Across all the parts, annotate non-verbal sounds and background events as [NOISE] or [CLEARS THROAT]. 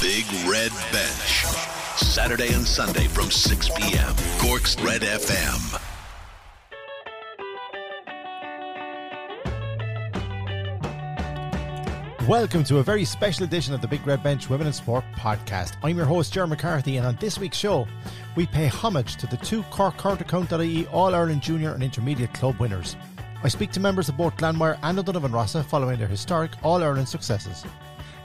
Big Red Bench. Saturday and Sunday from 6 p.m. Cork's Red FM. Welcome to a very special edition of the Big Red Bench Women in Sport podcast. I'm your host, Ger McCarthy, and on this week's show, we pay homage to the two Cork Currentaccount.ie All Ireland Junior and Intermediate Club winners. I speak to members of both Glanmire and O'Donovan Rossa following their historic All Ireland successes.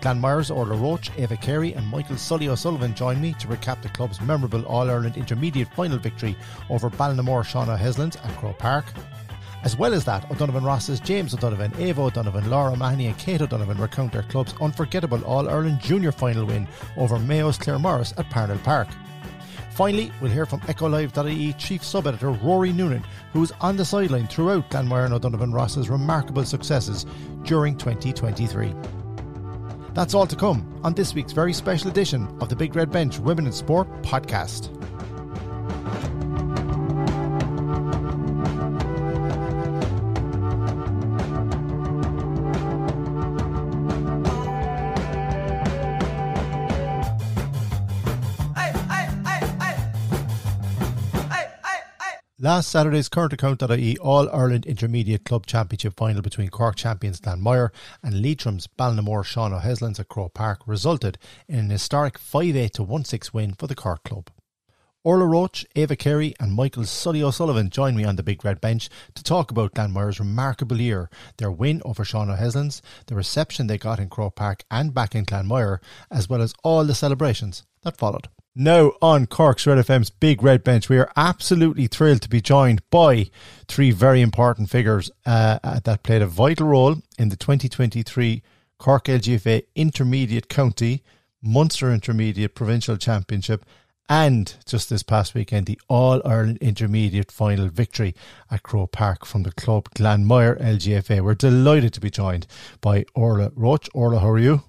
Glanmire's Orlaith Roche, Ava Carey, and Michael Sully O'Sullivan join me to recap the club's memorable All Ireland Intermediate final victory over Ballinamore Sean O'Heslins at Croke Park. As well as that, O'Donovan Rossa's James O'Donovan, Eabha O'Donovan, Laura Mahoney, and Kate O'Donovan recount their club's unforgettable All Ireland Junior final win over Mayo's Claremorris at Parnell Park. Finally, we'll hear from EchoLive.ie Chief Sub-Editor Rory Noonan, who was on the sideline throughout Glanmire and O'Donovan Rossa's remarkable successes during 2023. That's all to come on this week's very special edition of the Big Red Bench Women in Sport podcast. Last Saturday's Currentaccount.ie All Ireland Intermediate Club Championship final between Cork champions Glanmire and Leitrim's Ballinamore Sean O'Heslins at Croke Park resulted in an historic 5 8 1 6 win for the Cork club. Orlaith Roche, Ava Carey, and Michael Sully O'Sullivan join me on the big red bench to talk about Glanmire's remarkable year, their win over Sean O'Heslins, the reception they got in Croke Park and back in Glanmire, as well as all the celebrations that followed. Now on Cork's Red FM's Big Red Bench, we are absolutely thrilled to be joined by three very important figures uh, uh that played a vital role in the 2023 Cork LGFA Intermediate County, Munster Intermediate Provincial Championship, and just this past weekend, the All Ireland Intermediate final victory at Croke Park from the club Glanmire LGFA. We're delighted to be joined by Orlaith Roche. Orlaith, how are you?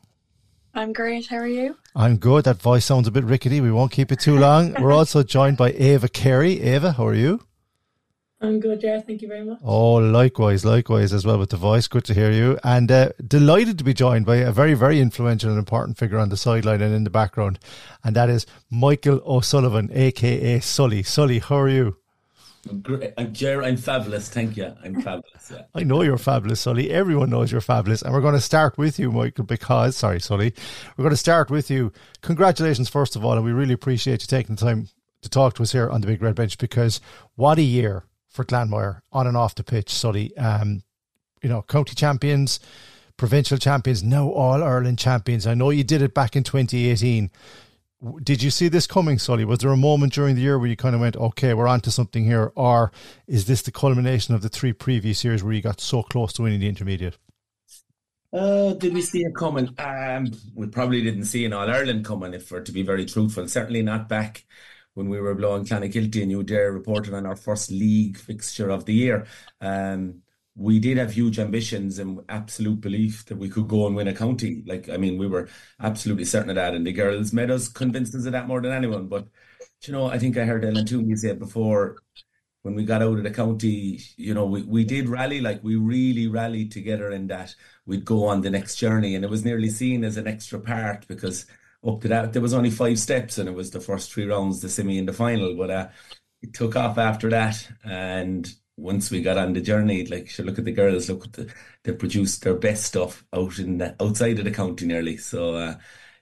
I'm great. How are you? I'm good. That voice sounds a bit rickety. We won't keep it too long. [LAUGHS] We're also joined by Ava Carey. Ava, how are you? I'm good, yeah. Thank you very much. Oh, likewise, likewise as well with the voice. Good to hear you. And uh, delighted to be joined by a very, very influential and important figure on the sideline and in the background. And that is Michael O'Sullivan, aka Sully. Sully, how are you? I'm Ger. I'm fabulous. Thank you. I'm fabulous. Yeah. I know you're fabulous, Sully. Everyone knows you're fabulous, and we're going to start with you, Michael. Because sorry, Sully, we're going to start with you. Congratulations, first of all, and we really appreciate you taking the time to talk to us here on the Big Red Bench. Because what a year for Glanmire on and off the pitch, Sully. Um, you know, county champions, provincial champions, now All Ireland champions. I know you did it back in 2018 did you see this coming, Sully? Was there a moment during the year where you kind of went, okay, we're onto something here? Or is this the culmination of the three previous years where you got so close to winning the intermediate? Uh, did we see it coming? Um, we probably didn't see an All Ireland coming, if for to be very truthful. Certainly not back when we were blowing Clonakilty and you dare reported on our first league fixture of the year. Um, we did have huge ambitions and absolute belief that we could go and win a county. Like, I mean, we were absolutely certain of that. And the girls made us convinced us of that more than anyone. But, you know, I think I heard Ellen Toomey say it before when we got out of the county, you know, we, we did rally, like we really rallied together in that we'd go on the next journey. And it was nearly seen as an extra part because up to that, there was only five steps and it was the first three rounds, the semi and the final. But uh, it took off after that. And once we got on the journey, like sure, look at the girls, look at the they produced their best stuff out in the, outside of the county nearly. So uh,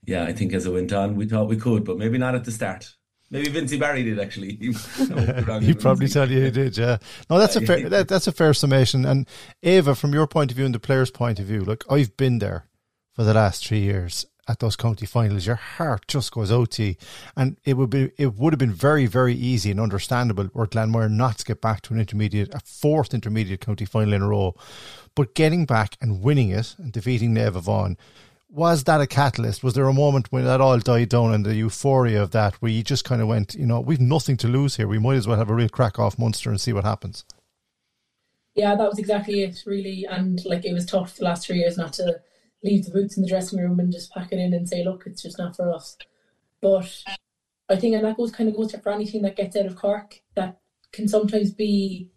yeah, I think as it went on, we thought we could, but maybe not at the start. Maybe Vincey Barry did actually. [LAUGHS] he probably tell you he [LAUGHS] did. Yeah. No, that's a fair. That, that's a fair summation. And Ava, from your point of view and the player's point of view, look, I've been there for the last three years, at those county finals, your heart just goes out to you. And it would be it would have been very, very easy and understandable for Glanmire not to get back to an intermediate, a fourth intermediate county final in a row. But getting back and winning it and defeating Naomh Abán, was that a catalyst? Was there a moment when that all died down and the euphoria of that where you just kind of went, you know, we've nothing to lose here. We might as well have a real crack off Munster and see what happens. Yeah, that was exactly it, really. And like it was tough the last three years not to leave the boots in the dressing room and just pack it in and say, look, it's just not for us. But I think, and that goes kind of goes for anything that gets out of Cork, that can sometimes be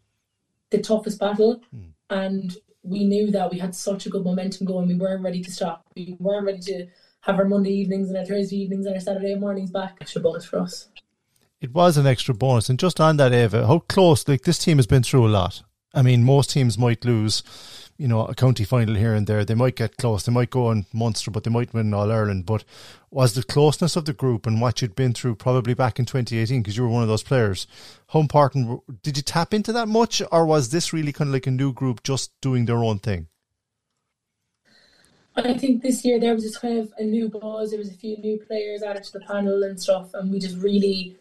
the toughest battle. Mm. And we knew that we had such a good momentum going. We weren't ready to stop. We weren't ready to have our Monday evenings and our Thursday evenings and our Saturday mornings back. Extra bonus for us. It was an extra bonus, and just on that, Ava, how close? Like this team has been through a lot. I mean, most teams might lose, you know, a county final here and there. They might get close. They might go on Munster, but they might win All Ireland. But was the closeness of the group and what you'd been through probably back in 2018 because you were one of those players? How important did you tap into that much, or was this really kind of like a new group just doing their own thing? I think this year there was just kind of a new buzz. There was a few new players added to the panel and stuff, and we just really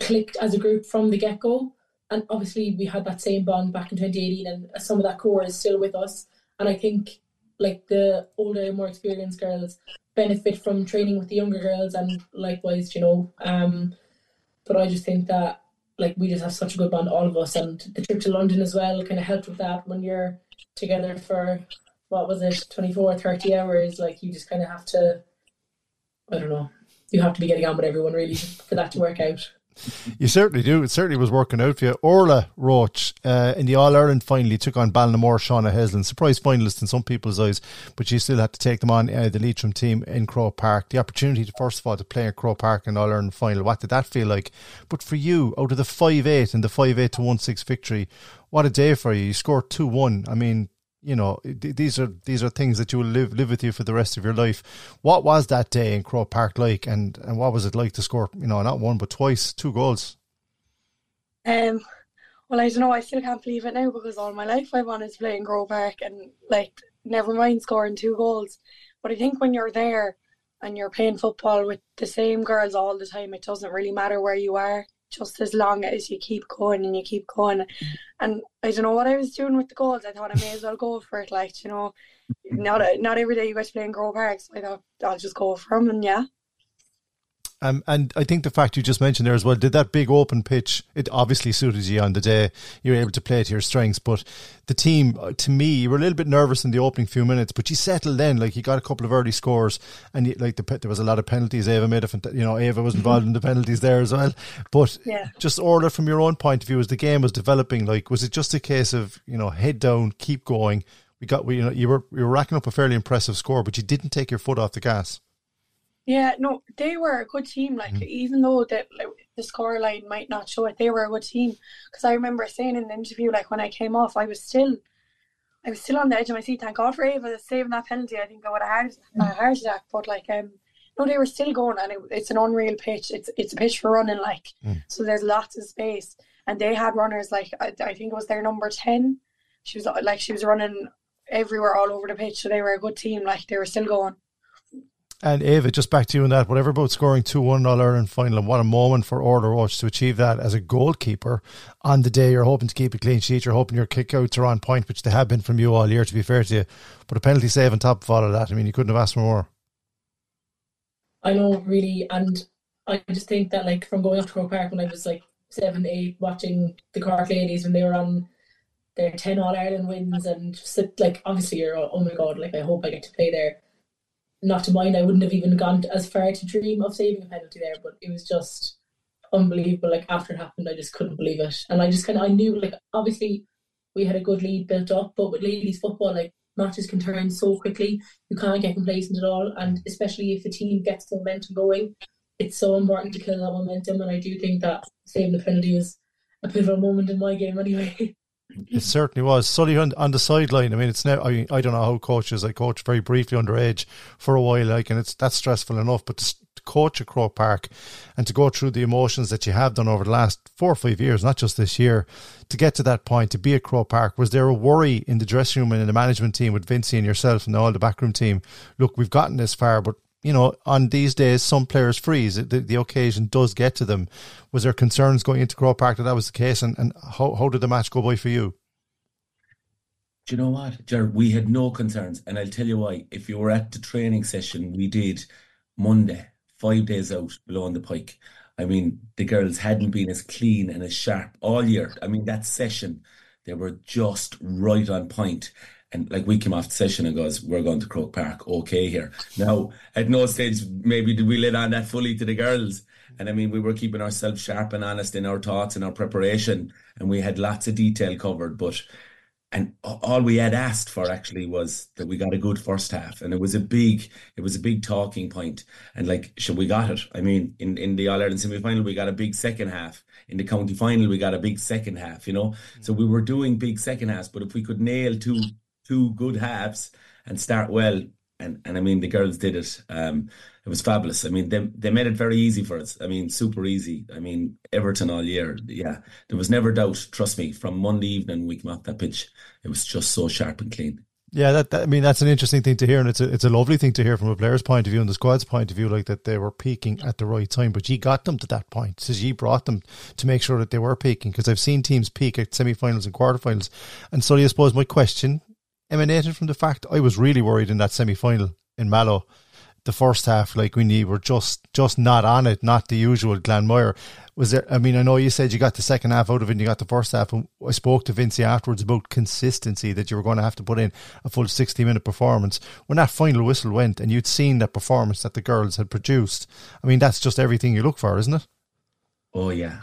clicked as a group from the get go. And obviously, we had that same bond back in 2018, and some of that core is still with us. And I think, like the older, more experienced girls benefit from training with the younger girls, and likewise, you know. Um, but I just think that like we just have such a good bond, all of us, and the trip to London as well kind of helped with that when you're together for what was it 24 30 hours like you just kind of have to i don't know you have to be getting on with everyone really for that to work out you certainly do. It certainly was working out for you. Orlaith Roche uh, in the All Ireland finally took on Ballinamore Sean O'Heslin, surprise finalist in some people's eyes, but she still had to take them on uh, the Leitrim team in Croke Park. The opportunity, to, first of all, to play in Croke Park in All Ireland final. What did that feel like? But for you, out of the five eight and the five eight to one six victory, what a day for you! You scored two one. I mean, you know these are these are things that you will live live with you for the rest of your life. What was that day in Croke Park like, and and what was it like to score? You know, not one but twice, two goals. Um, well, I don't know. I still can't believe it now because all my life I wanted to play in Croke Park, and like never mind scoring two goals. But I think when you're there and you're playing football with the same girls all the time, it doesn't really matter where you are just as long as you keep going and you keep going. And I don't know what I was doing with the goals. I thought I may as well go for it. Like you know, [LAUGHS] not not every day you get to play in Croke Park, so I thought I'll just go for them. And yeah, um, and I think the fact you just mentioned there as well, did that big open pitch, it obviously suited you on the day. You were able to play to your strengths, but the team, uh, to me, you were a little bit nervous in the opening few minutes, but you settled then. Like you got a couple of early scores, and you, like the, there was a lot of penalties. Ava made a, you know, Ava was involved in the penalties there as well. But yeah. just order from your own point of view, as the game was developing, like was it just a case of you know head down, keep going? We got, we, you know, you were you were racking up a fairly impressive score, but you didn't take your foot off the gas. Yeah, no, they were a good team. Like mm. even though that like, the scoreline might not show it, they were a good team. Because I remember saying in the interview, like when I came off, I was still, I was still on the edge of my seat. Thank God for Ava saving that penalty. I think I would have had a heart attack. But like, um, no, they were still going, and it, it's an unreal pitch. It's it's a pitch for running, like mm. so. There's lots of space, and they had runners like I, I think it was their number ten. She was like she was running everywhere all over the pitch. So they were a good team. Like they were still going. And Ava, just back to you on that. Whatever about scoring 2 1 All Ireland final, and what a moment for Orlaith Roche to achieve that as a goalkeeper on the day you're hoping to keep a clean sheet. You're hoping your kickouts are on point, which they have been from you all year, to be fair to you. But a penalty save on top of all of that, I mean, you couldn't have asked for more. I know, really. And I just think that, like, from going up to Croke Park when I was like seven, eight, watching the Cork ladies when they were on their 10 All Ireland wins, and just like, obviously, you're, oh my God, like, I hope I get to play there not to mind, I wouldn't have even gone as far to dream of saving a penalty there, but it was just unbelievable. Like after it happened, I just couldn't believe it, and I just kind of I knew like obviously we had a good lead built up, but with ladies football, like matches can turn so quickly, you can't get complacent at all, and especially if the team gets the momentum going, it's so important to kill that momentum. And I do think that saving the penalty was a pivotal moment in my game anyway. [LAUGHS] It certainly was. Sully on, on the sideline. I mean, it's now. I, I don't know how coaches. I coached very briefly underage for a while, like, and it's that's stressful enough. But to, to coach at Croke Park and to go through the emotions that you have done over the last four or five years, not just this year, to get to that point, to be at Croke Park, was there a worry in the dressing room and in the management team with Vincy and yourself and all the backroom team? Look, we've gotten this far, but you know, on these days, some players freeze. The, the occasion does get to them. Was there concerns going into Croke Park that that was the case? And, and how, how did the match go by for you? Do you know what, Jared? We had no concerns. And I'll tell you why. If you were at the training session we did Monday, five days out below on the pike, I mean, the girls hadn't been as clean and as sharp all year. I mean, that session, they were just right on point and like we came off the session and goes, we're going to Croke Park, okay here. Now, at no stage maybe did we let on that fully to the girls. And I mean, we were keeping ourselves sharp and honest in our thoughts and our preparation, and we had lots of detail covered. But and all we had asked for actually was that we got a good first half and it was a big it was a big talking point. and like should we got it i mean in in the all-ireland semi-final we got a big second half in the county final we got a big second half you know mm-hmm. so we were doing big second halves but if we could nail two two good halves and start well and and i mean the girls did it um it was fabulous. I mean, they they made it very easy for us. I mean, super easy. I mean, Everton all year. Yeah, there was never doubt. Trust me. From Monday evening, we came off that pitch. It was just so sharp and clean. Yeah, that, that, I mean that's an interesting thing to hear, and it's a it's a lovely thing to hear from a player's point of view and the squad's point of view, like that they were peaking at the right time. But you got them to that point, so you brought them to make sure that they were peaking. Because I've seen teams peak at semi-finals and quarterfinals, and so I suppose my question emanated from the fact I was really worried in that semi-final in Mallow the first half, like we you were just just not on it, not the usual Glanmire. Was there? I mean, I know you said you got the second half out of it, and you got the first half. And I spoke to Vincey afterwards about consistency that you were going to have to put in a full sixty minute performance. When that final whistle went, and you'd seen that performance that the girls had produced, I mean, that's just everything you look for, isn't it? Oh uh, yeah,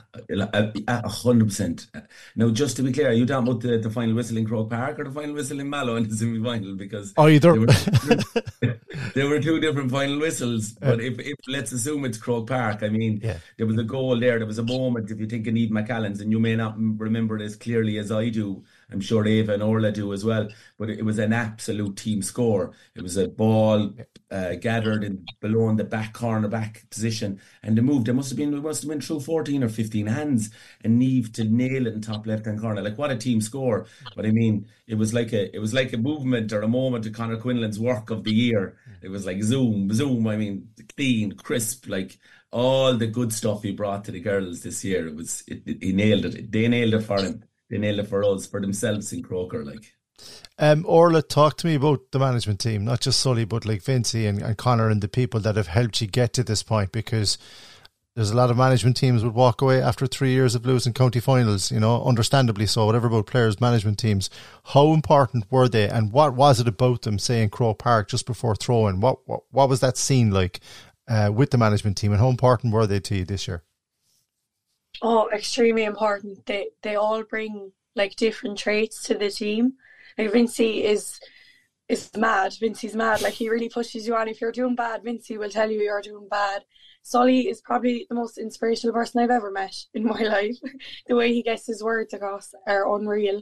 a hundred percent. Now, just to be clear, are you talking about the, the final whistle in Croke Park or the final whistle in Mallow in the semi final? Because oh, either there were, [LAUGHS] there were two different final whistles. But if, if let's assume it's Croke Park, I mean, yeah. there was a goal there. There was a moment. If you think of Eve McCallum's, and you may not remember it as clearly as I do, I'm sure Ava and Orlaith do as well. But it was an absolute team score. It was a ball uh, gathered in below in the back corner back position, and they moved. There must have been it must have been through 14 or 15 hands, and Neve to nail it in top left hand corner. Like what a team score! But I mean, it was like a it was like a movement or a moment of Conor Quinlan's work of the year. It was like zoom, zoom. I mean, clean, crisp, like all the good stuff he brought to the girls this year. It was it, it, he nailed it. They nailed it for him they nailed it for us for themselves in Croker. Like, um, Orlaith, talk to me about the management team, not just Sully, but like Vincey and, and Connor and the people that have helped you get to this point. Because there's a lot of management teams would walk away after three years of losing county finals. You know, understandably so. Whatever about players, management teams, how important were they, and what was it about them, say in Croke Park just before throwing? What what, what was that scene like uh, with the management team, and how important were they to you this year? Oh, extremely important. They they all bring like different traits to the team. Like Vincy is is mad. Vincey's mad. Like he really pushes you on. If you're doing bad, Vincey will tell you you're doing bad. Sully is probably the most inspirational person I've ever met in my [LAUGHS] life. the way he gets his words across are unreal.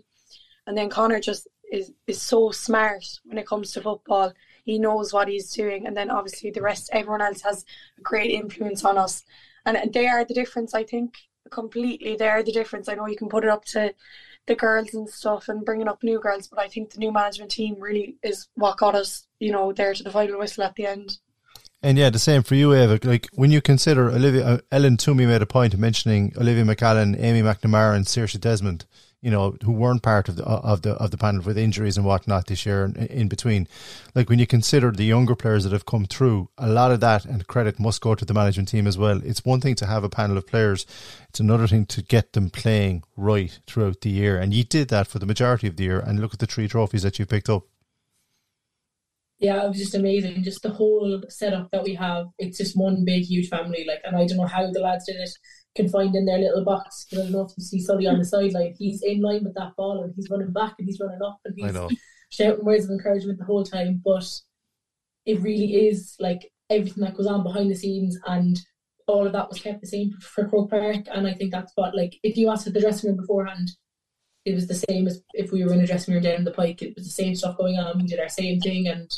And then Connor just is is so smart when it comes to football. He knows what he's doing, and then obviously the rest, everyone else has a great influence on us, and they are the difference. I think completely they are the difference. I know you can put it up to the girls and stuff and bringing up new girls, but I think the new management team really is what got us, you know, there to the final whistle at the end. And yeah, the same for you, Ava. Like when you consider Olivia, uh, Ellen Toomey made a point of mentioning Olivia McCallan, Amy McNamara, and Saoirse Desmond you know, who weren't part of the uh, of the of the panel with injuries and whatnot this year and in between. Like when you consider the younger players that have come through, a lot of that and credit must go to the management team as well. It's one thing to have a panel of players; it's another thing to get them playing right throughout the year. And you did that for the majority of the year. And look at the three trophies that you picked up. Yeah, it was just amazing. Just the whole setup that we have. It's just one big, huge family. Like, and I don't know how the lads did it confined in their little box. I don't know if you see Sully on the sideline. He's in line with that ball and he's running back and he's running up and he's [LAUGHS] shouting words of encouragement the whole time. But it really is like everything that goes on behind the scenes and all of that was kept the same for Croke Park. And I think that's what like if you asked at the dressing room beforehand, it was the same as if we were in a dressing room down in the pike. It was the same stuff going on. We did our same thing and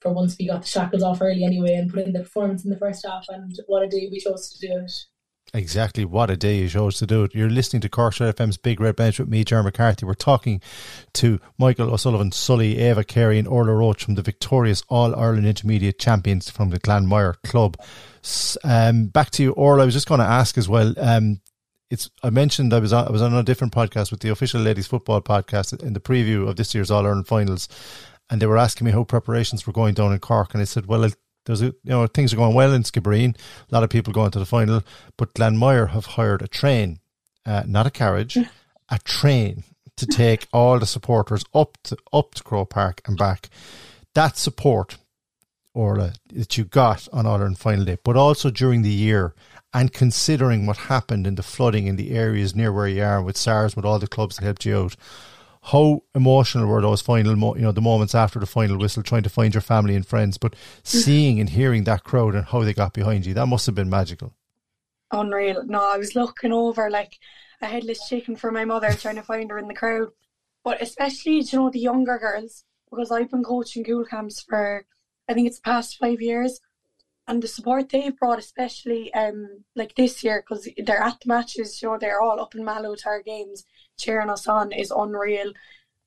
for once we got the shackles off early anyway and put in the performance in the first half and what a day we chose to do it. Exactly what a day you chose to do it. You're listening to Cork FM's Big Red Bench with me, Jerry McCarthy. We're talking to Michael O'Sullivan, Sully, Ava Carey, and Orlaith Roche from the victorious All Ireland Intermediate Champions from the Glanmire Club. Um, back to you, Orlaith. I was just going to ask as well. Um, it's I mentioned I was on, I was on a different podcast with the official ladies football podcast in the preview of this year's All Ireland finals, and they were asking me how preparations were going down in Cork, and I said, well, there's a, you know things are going well in Skibbereen. A lot of people going to the final, but Glanmire have hired a train, uh, not a carriage, a train to take all the supporters up to up to Croke Park and back. That support, Orlaith, that you got on Ireland final day, but also during the year, and considering what happened in the flooding in the areas near where you are with SARS, with all the clubs that helped you out, how emotional were those final, mo- you know, the moments after the final whistle, trying to find your family and friends, but seeing and hearing that crowd and how they got behind you, that must have been magical. Unreal. No, I was looking over like a headless chicken for my mother, trying to find her in the crowd. But especially, you know, the younger girls, because I've been coaching Cúl Camps for, I think it's the past five years, and the support they've brought, especially um like this year, because they're at the matches, you know, they're all up in Mallow to our games, cheering us on is unreal,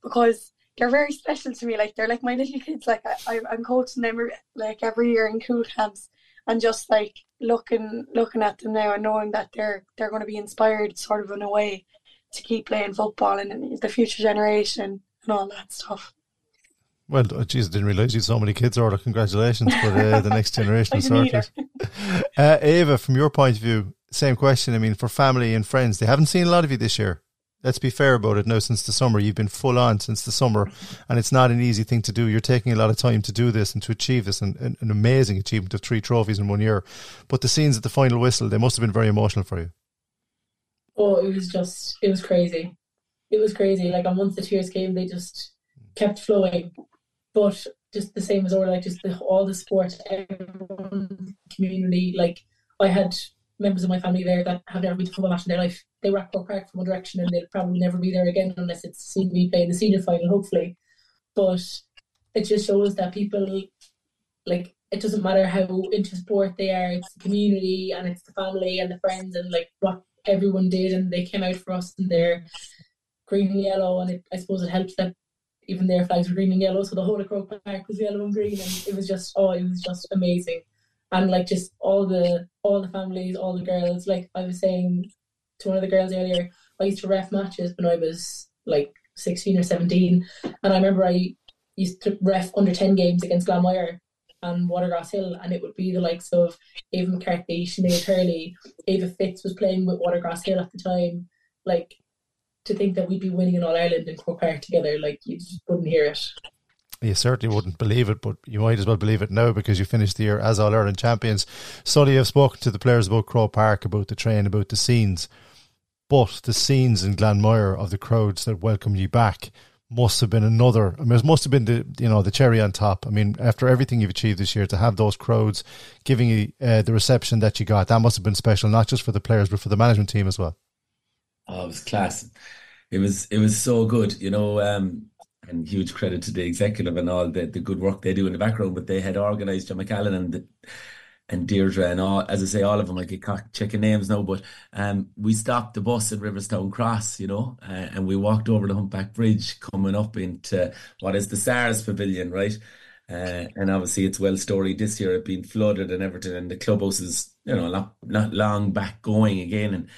because they're very special to me. Like they're like my little kids. Like I, I'm coaching them like every year in Cúl Camps, and just like looking looking at them now and knowing that they're they're going to be inspired, sort of in a way, to keep playing football and the future generation and all that stuff. Well, oh, geez, I didn't realise you had so many kids, Orlaith. Congratulations for the, the next [LAUGHS] generation sorted. [LAUGHS] Uh, Ava, from your point of view, same question. I mean, for family and friends, they haven't seen a lot of you this year. Let's be fair about it now since the summer. You've been full on since the summer, and it's not an easy thing to do. You're taking a lot of time to do this and to achieve this, and, and an amazing achievement of three trophies in one year. But the scenes at the final whistle, they must have been very emotional for you. Oh, it was just, it was crazy. It was crazy. Like, on once the tears came, they just kept flowing but just the same as all like just the, all the sport, everyone, community. Like I had members of my family there that have never been to football match in their life. They at Croke Park from a Direction, and they'll probably never be there again unless it's seen me play in the senior final, hopefully. But it just shows that people like it doesn't matter how into sport they are. It's the community and it's the family and the friends and like what everyone did, and they came out for us in their green and yellow, and it, I suppose it helps that even their flags were green and yellow, so the whole of Croke Park was yellow and green, and it was just oh, it was just amazing, and like just all the all the families, all the girls. Like I was saying to one of the girls earlier, I used to ref matches when I was like sixteen or seventeen, and I remember I used to ref under ten games against Glanmire and Watergrass Hill, and it would be the likes of Ava McCarthy, Sinead Hurley, Ava Fitz was playing with Watergrass Hill at the time. Like to think that we'd be winning in All Ireland and Croke Park together, like you just wouldn't hear it. You certainly wouldn't believe it, but you might as well believe it now because you finished the year as All Ireland champions. Sonny, I've spoken to the players about Croke Park, about the train, about the scenes, but the scenes in Glanmire of the crowds that welcomed you back must have been another. I mean, it must have been the you know the cherry on top. I mean, after everything you've achieved this year, to have those crowds giving you uh, the reception that you got, that must have been special, not just for the players but for the management team as well. Oh, it was class. It was it was so good, you know. Um, and huge credit to the executive and all the, the good work they do in the background. But they had organised John McAllen and the, and Deirdre and all, as I say, all of them. I get checking names now, but um, we stopped the bus at Riverstown Cross, you know, uh, and we walked over the Humpback Bridge, coming up into what is the SARS Pavilion, right? Uh, and obviously, it's well storied this year. It being flooded and everything, and the clubhouse is, you know, not not long back going again, and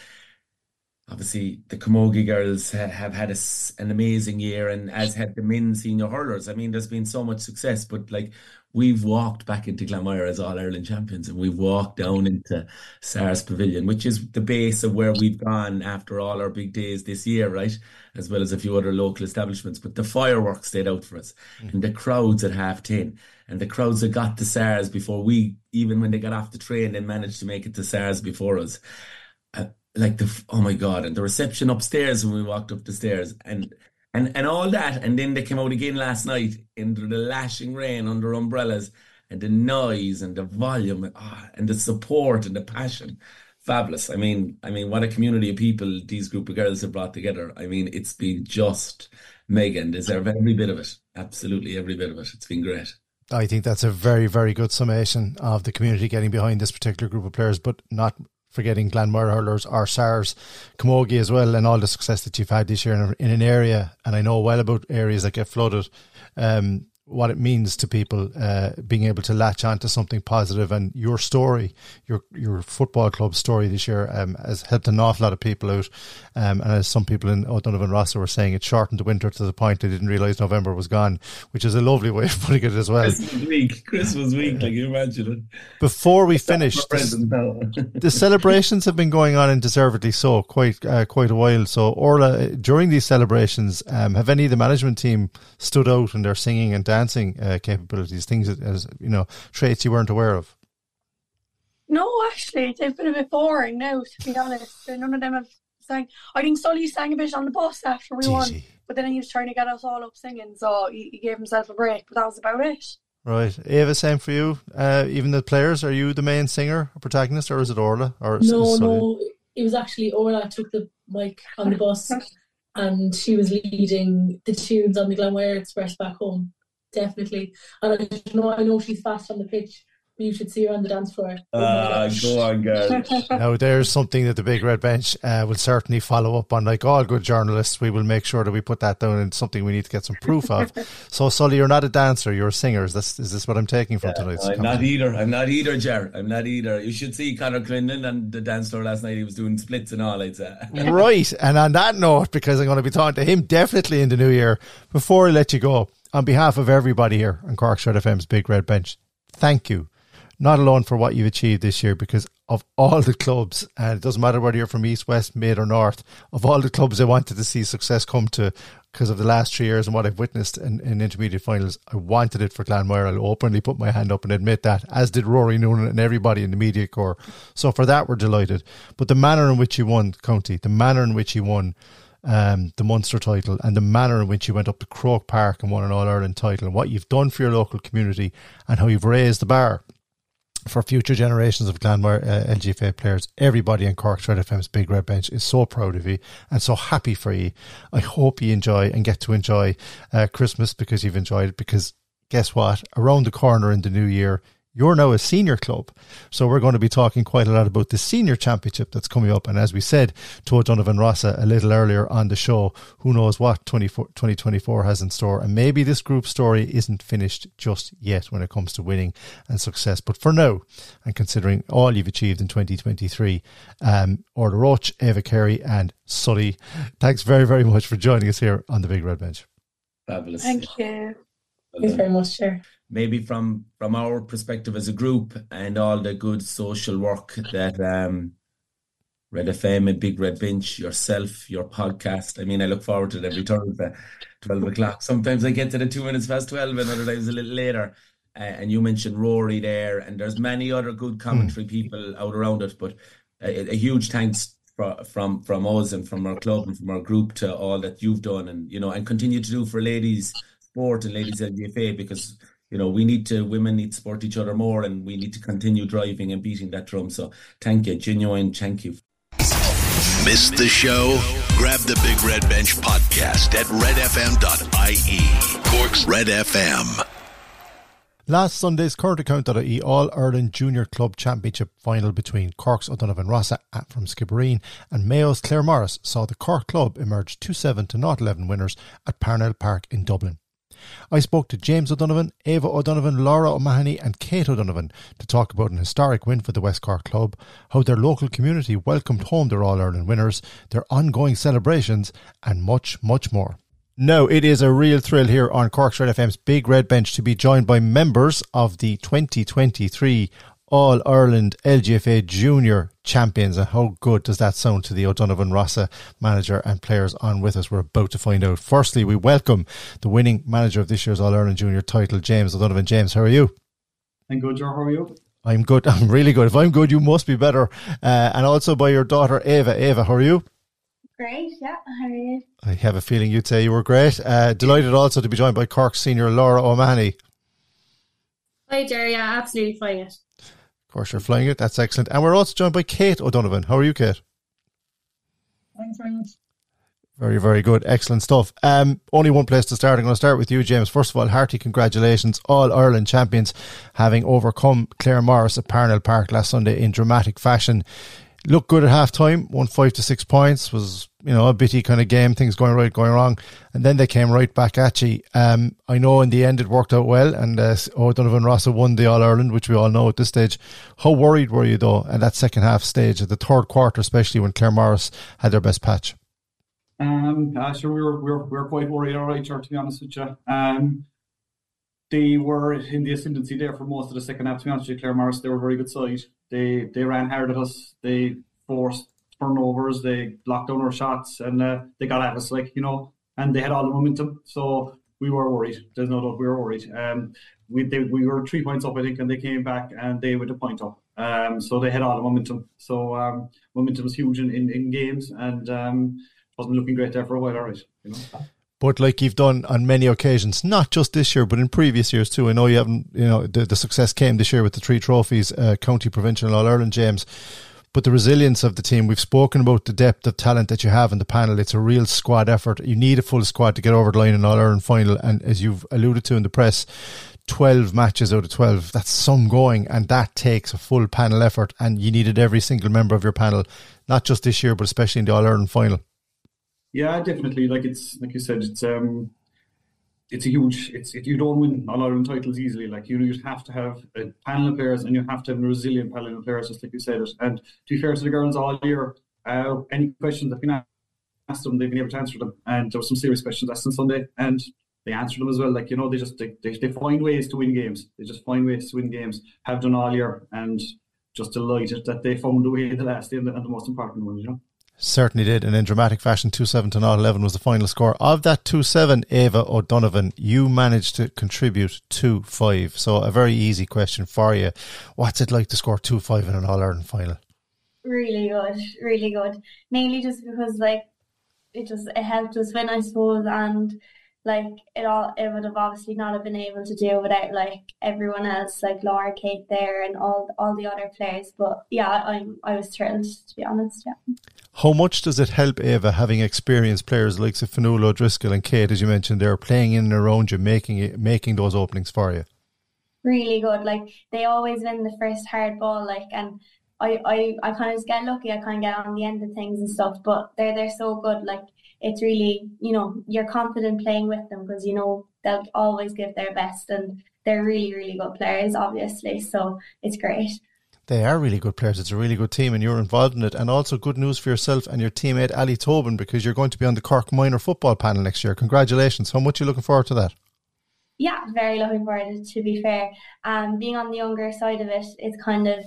obviously the Camogie girls have had a, an amazing year and as had the men senior hurlers. I mean, there's been so much success, but like we've walked back into Glanmire as All Ireland champions and we've walked down into SARS Pavilion, which is the base of where we've gone after all our big days this year, right? As well as a few other local establishments. But the fireworks stayed out for us mm. and the crowds at half 10 and the crowds that got to SARS before we, even when they got off the train, they managed to make it to SARS before us. Uh, like the oh my god, and the reception upstairs when we walked up the stairs, and and and all that, and then they came out again last night into the lashing rain under umbrellas, and the noise and the volume, oh, and the support and the passion, fabulous. I mean, I mean, what a community of people these group of girls have brought together. I mean, it's been just mega and deserve every bit of it. Absolutely every bit of it. It's been great. I think that's a very, very good summation of the community getting behind this particular group of players, but not forgetting Glanmire hurlers or SARS, Camogie as well, and all the success that you've had this year in, in an area. And I know well about areas that get flooded. Um, what it means to people uh, being able to latch onto something positive. And your story your your football club story this year um, has helped an awful lot of people out. Um, and as some people in O'Donovan Rossa were saying it shortened the winter to the point they didn't realise November was gone which is a lovely way of [LAUGHS] putting it as well. Christmas week Christmas week like you imagine it? Before we finish the, [LAUGHS] the, celebrations have been going on and deservedly so quite uh, quite a while. So Orlaith during these celebrations um, have any of the management team stood out in their singing and dancing uh, capabilities, things as you know, traits you weren't aware of? No, actually, they've been a bit boring now. To be honest, none of them have sang. I think Sully sang a bit on the bus after we won, but then he was trying to get us all up singing, so he, he gave himself a break. But that was about it. Right, Ava, same for you. Uh, even the players, are you the main singer or protagonist, or is it Orlaith? Or no, no, it was actually Orlaith took the mic on the bus, and she was leading the tunes on the Glanmire Express back home. Definitely, and I know I know she's fast on the pitch you should see her on the dance floor. Uh, go on, girl. [LAUGHS] now, there's something that the Big Red Bench uh, will certainly follow up on. Like all good journalists, we will make sure that we put that down and something we need to get some proof of. [LAUGHS] so, Sully, you're not a dancer, you're a singer. Is this, is this what I'm taking from yeah, tonight's I'm not either. I'm not either, Ger. I'm not either. You should see Conor Clinton on the dance floor last night. He was doing splits and all, I'd say. [LAUGHS] right. And on that note, because I'm going to be talking to him definitely in the new year, before I let you go, on behalf of everybody here on Cork's Red FM's Big Red Bench, thank you not alone for what you've achieved this year because of all the clubs, and it doesn't matter whether you're from East, West, Mid, or North, of all the clubs I wanted to see success come to because of the last three years and what I've witnessed in, in intermediate finals, I wanted it for Glanmire. I'll openly put my hand up and admit that, as did Rory Noonan and everybody in the media corps. So for that, we're delighted. But the manner in which he won County, the manner in which he won um, the Munster title and the manner in which you went up to Croke Park and won an All Ireland title and what you've done for your local community and how you've raised the bar for future generations of Glanmire uh, LGFA players, everybody in Cork Red FM's Big Red Bench is so proud of you and so happy for you. I hope you enjoy and get to enjoy uh, Christmas because you've enjoyed it. Because guess what? Around the corner in the new year, you're now a senior club. So we're going to be talking quite a lot about the senior championship that's coming up. And as we said to O'Donovan Rossa a little earlier on the show, who knows what 2024 has in store. And maybe this group story isn't finished just yet when it comes to winning and success. But for now, and considering all you've achieved in 2023, um, Orlaith Roche, Ava Carey and Sully, thanks very, very much for joining us here on the Big Red Bench. Fabulous. Thank you. Thanks very much, Chair maybe from from our perspective as a group and all the good social work that um, Red FM and Big Red Bench, yourself, your podcast. I mean, I look forward to it every Thursday, twelve o'clock. Sometimes I get to the two minutes past twelve, and other times a little later. Uh, and you mentioned Rory there, and there's many other good commentary mm. people out around it. But a, a huge thanks for, from from us and from our club and from our group to all that you've done, and you know, and continue to do for ladies sport and ladies LGFA because you know, we need to, women need to support each other more and we need to continue driving and beating that drum. So thank you, genuine thank you. Missed the show? Grab the Big Red Bench podcast at redfm.ie. Cork's Red FM. Last Sunday's current account.ie All Ireland Junior Club Championship final between Cork's O'Donovan Rossa from Skibbereen and Mayo's Claremorris saw the Cork club emerge 2 7 to 0 11 winners at Parnell Park in Dublin. I spoke to James O'Donovan, Eabha O'Donovan, Laura O'Mahony, and Kate O'Donovan to talk about an historic win for the West Cork club, how their local community welcomed home their All Ireland winners, their ongoing celebrations, and much, much more. No, it is a real thrill here on Cork's Red FM's Big Red Bench to be joined by members of the 2023 all Ireland LGFA Junior champions. And how good does that sound to the O'Donovan Rossa manager and players on with us? We're about to find out. Firstly, we welcome the winning manager of this year's All Ireland Junior title, James O'Donovan. James, how are you? I'm good, Joe. How are you? I'm good. [LAUGHS] I'm really good. If I'm good, you must be better. Uh, and also by your daughter, Eabha. Eabha, how are you? Great, yeah. How are you? I have a feeling you'd say you were great. Uh, delighted also to be joined by Cork senior Laura O'Mahony. Hi, Jerry. Yeah, absolutely fine. It course, you're flying it. That's excellent. And we're also joined by Kate O'Donovan. How are you, Kate? Thanks very much. Very, very good. Excellent stuff. Um, only one place to start. I'm going to start with you, James. First of all, hearty congratulations, All Ireland champions, having overcome Claremorris at Parnell Park last Sunday in dramatic fashion looked good at half time, won five to six points, was, you know, a bitty kind of game, things going right, going wrong. And then they came right back at you. Um, I know in the end it worked out well and uh, O'Donovan Rossa won the All Ireland, which we all know at this stage. How worried were you though at that second half stage, at the third quarter, especially when Claremorris had their best patch? Um, uh, sure, we were, we were, we were quite worried, all right, sure, to be honest with you. Um, they were in the ascendancy there for most of the second half. To be honest with you, Claremorris, they were a very good side. They they ran hard at us. They forced turnovers. They blocked down our shots, and uh, they got at us like you know. And they had all the momentum. So we were worried. There's no doubt we were worried. Um, we they, we were three points up, I think, and they came back and they were a point up. Um, so they had all the momentum. So um, momentum was huge in, in, in games and um, wasn't looking great there for a while. All right, you know. But like you've done on many occasions, not just this year, but in previous years too. I know you haven't, you know, the, the success came this year with the three trophies, uh, county, provincial, and all Ireland, James. But the resilience of the team, we've spoken about the depth of talent that you have in the panel. It's a real squad effort. You need a full squad to get over the line in All Ireland final. And as you've alluded to in the press, 12 matches out of 12, that's some going. And that takes a full panel effort. And you needed every single member of your panel, not just this year, but especially in the All Ireland final. Yeah, definitely. Like it's, like you said, it's, um, it's a huge. It's if you don't win a lot of titles easily, like you you have to have a panel of players and you have to have a resilient panel of players, just like you said it. And to be fair to the girls all year, uh, any questions that been asked them, they've been able to answer them. And there were some serious questions asked on Sunday, and they answered them as well. Like you know, they just they, they, they find ways to win games. They just find ways to win games. Have done all year, and just delighted that they found a way the last day and the, and the most important one. You know. Certainly did, and in dramatic fashion, 2 7 to 0 11 was the final score. Of that 2 7, Eabha O'Donovan, you managed to contribute 2 5. So, a very easy question for you. What's it like to score 2 5 in an All Ireland final? Really good, really good. Mainly just because, like, it just it helped us win, I suppose, and like it all it would have obviously not have been able to do without like everyone else like Laura Kate there and all all the other players but yeah I I was thrilled to be honest yeah how much does it help Eabha having experienced players like Fionnuala O'Driscoll and Kate as you mentioned they're playing in and around you making it making those openings for you really good like they always win the first hard ball like and I, I, I kind of just get lucky. I kind of get on the end of things and stuff, but they're they're so good. Like it's really, you know, you're confident playing with them because you know they'll always give their best and they're really, really good players, obviously. So it's great. They are really good players. It's a really good team, and you're involved in it. And also, good news for yourself and your teammate Ali Tobin because you're going to be on the Cork minor football panel next year. Congratulations! How much are you looking forward to that? Yeah, very looking forward to. Be fair, um, being on the younger side of it, it's kind of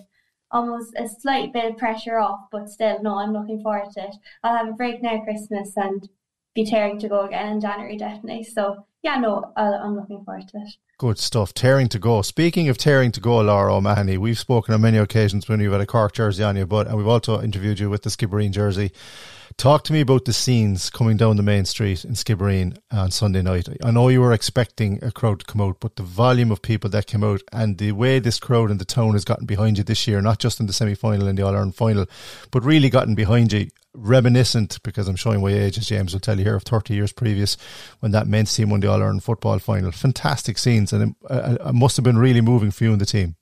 almost a slight bit of pressure off, but still, no, I'm looking forward to it. I'll have a break now Christmas and be tearing to go again in January, definitely. So, yeah, no, i am looking forward to it. Good stuff. Tearing to go. Speaking of tearing to go, Laura O'Mahony, we've spoken on many occasions when you've had a Cork jersey on you, but and we've also interviewed you with the Skibbereen jersey. Talk to me about the scenes coming down the main street in Skibbereen on Sunday night. I know you were expecting a crowd to come out, but the volume of people that came out and the way this crowd and the town has gotten behind you this year, not just in the semi final and the All Ireland final, but really gotten behind you, reminiscent, because I'm showing my age, as James will tell you here, of 30 years previous when that men's team won the All Ireland football final. Fantastic scenes, and it, uh, it must have been really moving for you and the team.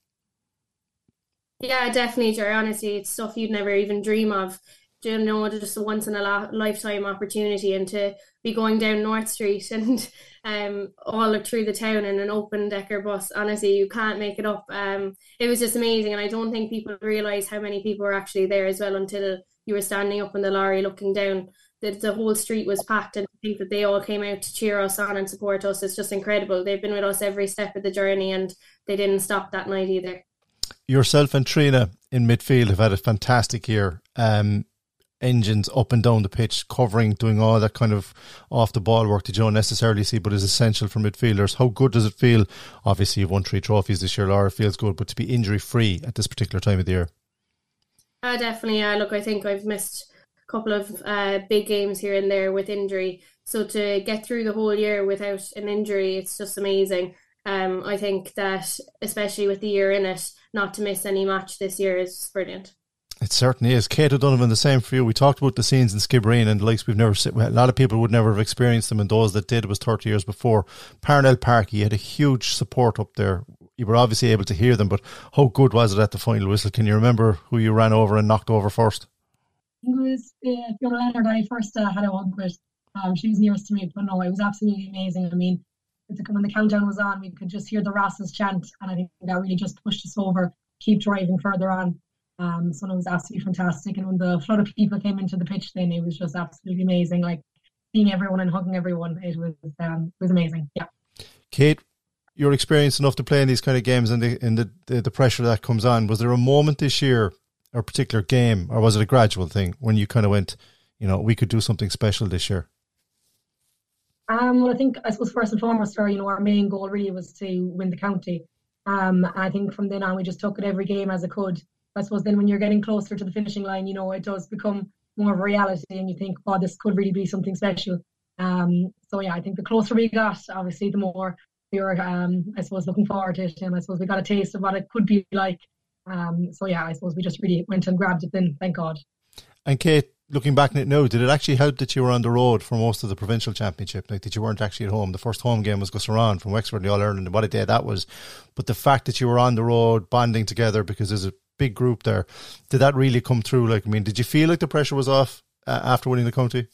Yeah, definitely, Jerry. Honestly, it's stuff you'd never even dream of you know just a once in a lifetime opportunity and to be going down North Street and [LAUGHS] um all through the town in an open decker bus. Honestly you can't make it up. Um it was just amazing and I don't think people realize how many people were actually there as well until you were standing up in the lorry looking down. That the whole street was packed and I think that they all came out to cheer us on and support us. It's just incredible. They've been with us every step of the journey and they didn't stop that night either. Yourself and Trina in midfield have had a fantastic year. Um engines up and down the pitch, covering, doing all that kind of off the ball work that you don't necessarily see, but is essential for midfielders. How good does it feel? Obviously, you've won three trophies this year, Laura. Feels good, but to be injury free at this particular time of the year. Uh, definitely. Uh, look, I think I've missed a couple of uh, big games here and there with injury. So to get through the whole year without an injury, it's just amazing. Um, I think that, especially with the year in it, not to miss any match this year is brilliant. It certainly is. Kate O'Donovan, the same for you. We talked about the scenes in Skibbereen and the likes we've never seen. A lot of people would never have experienced them, and those that did was 30 years before. Parnell Park, you had a huge support up there. You were obviously able to hear them, but how good was it at the final whistle? Can you remember who you ran over and knocked over first? It was uh, Fiona Leonard. I first uh, had a hug with. Um, she was nearest to me, but no, it was absolutely amazing. I mean, when the countdown was on, we could just hear the Rosses chant, and I think that really just pushed us over, keep driving further on. Um, so it was absolutely fantastic. And when the flood of people came into the pitch, then it was just absolutely amazing. Like seeing everyone and hugging everyone, it was um, was amazing. Yeah. Kate, you're experienced enough to play in these kind of games and the in the, the, the pressure that comes on. Was there a moment this year, or a particular game, or was it a gradual thing when you kind of went, you know, we could do something special this year? Um, well, I think I suppose first and foremost, our you know our main goal really was to win the county. Um, I think from then on we just took it every game as it could. I suppose then when you're getting closer to the finishing line, you know it does become more of a reality, and you think, oh, this could really be something special. Um, so yeah, I think the closer we got, obviously, the more we were, um, I suppose, looking forward to it, and I suppose we got a taste of what it could be like. Um, so yeah, I suppose we just really went and grabbed it then, thank God. And Kate, looking back at it now, did it actually help that you were on the road for most of the provincial championship? Like that you weren't actually at home. The first home game was Gusserane from Wexford, the All Ireland, and what a day that was. But the fact that you were on the road, bonding together because there's a big group there, did that really come through? Like, I mean, did you feel like the pressure was off uh, after winning the county?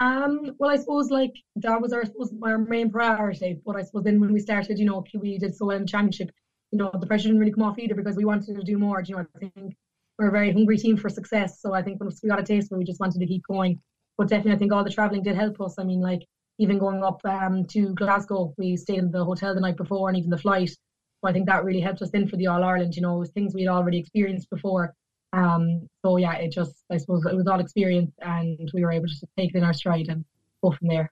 Um, well, I suppose like that was our suppose our main priority. But I suppose then when we started, you know, we did so well in the championship. You know, the pressure didn't really come off either because we wanted to do more. Do you know, I think we're a very hungry team for success. So I think once we got a taste, we just wanted to keep going. But definitely, I think all the traveling did help us. I mean, like even going up um, to Glasgow, we stayed in the hotel the night before, and even the flight. So I think that really helped us in for the All Ireland. You know, it was things we'd already experienced before. Um, so yeah, it just I suppose it was all experience, and we were able to take it in our stride and go from there.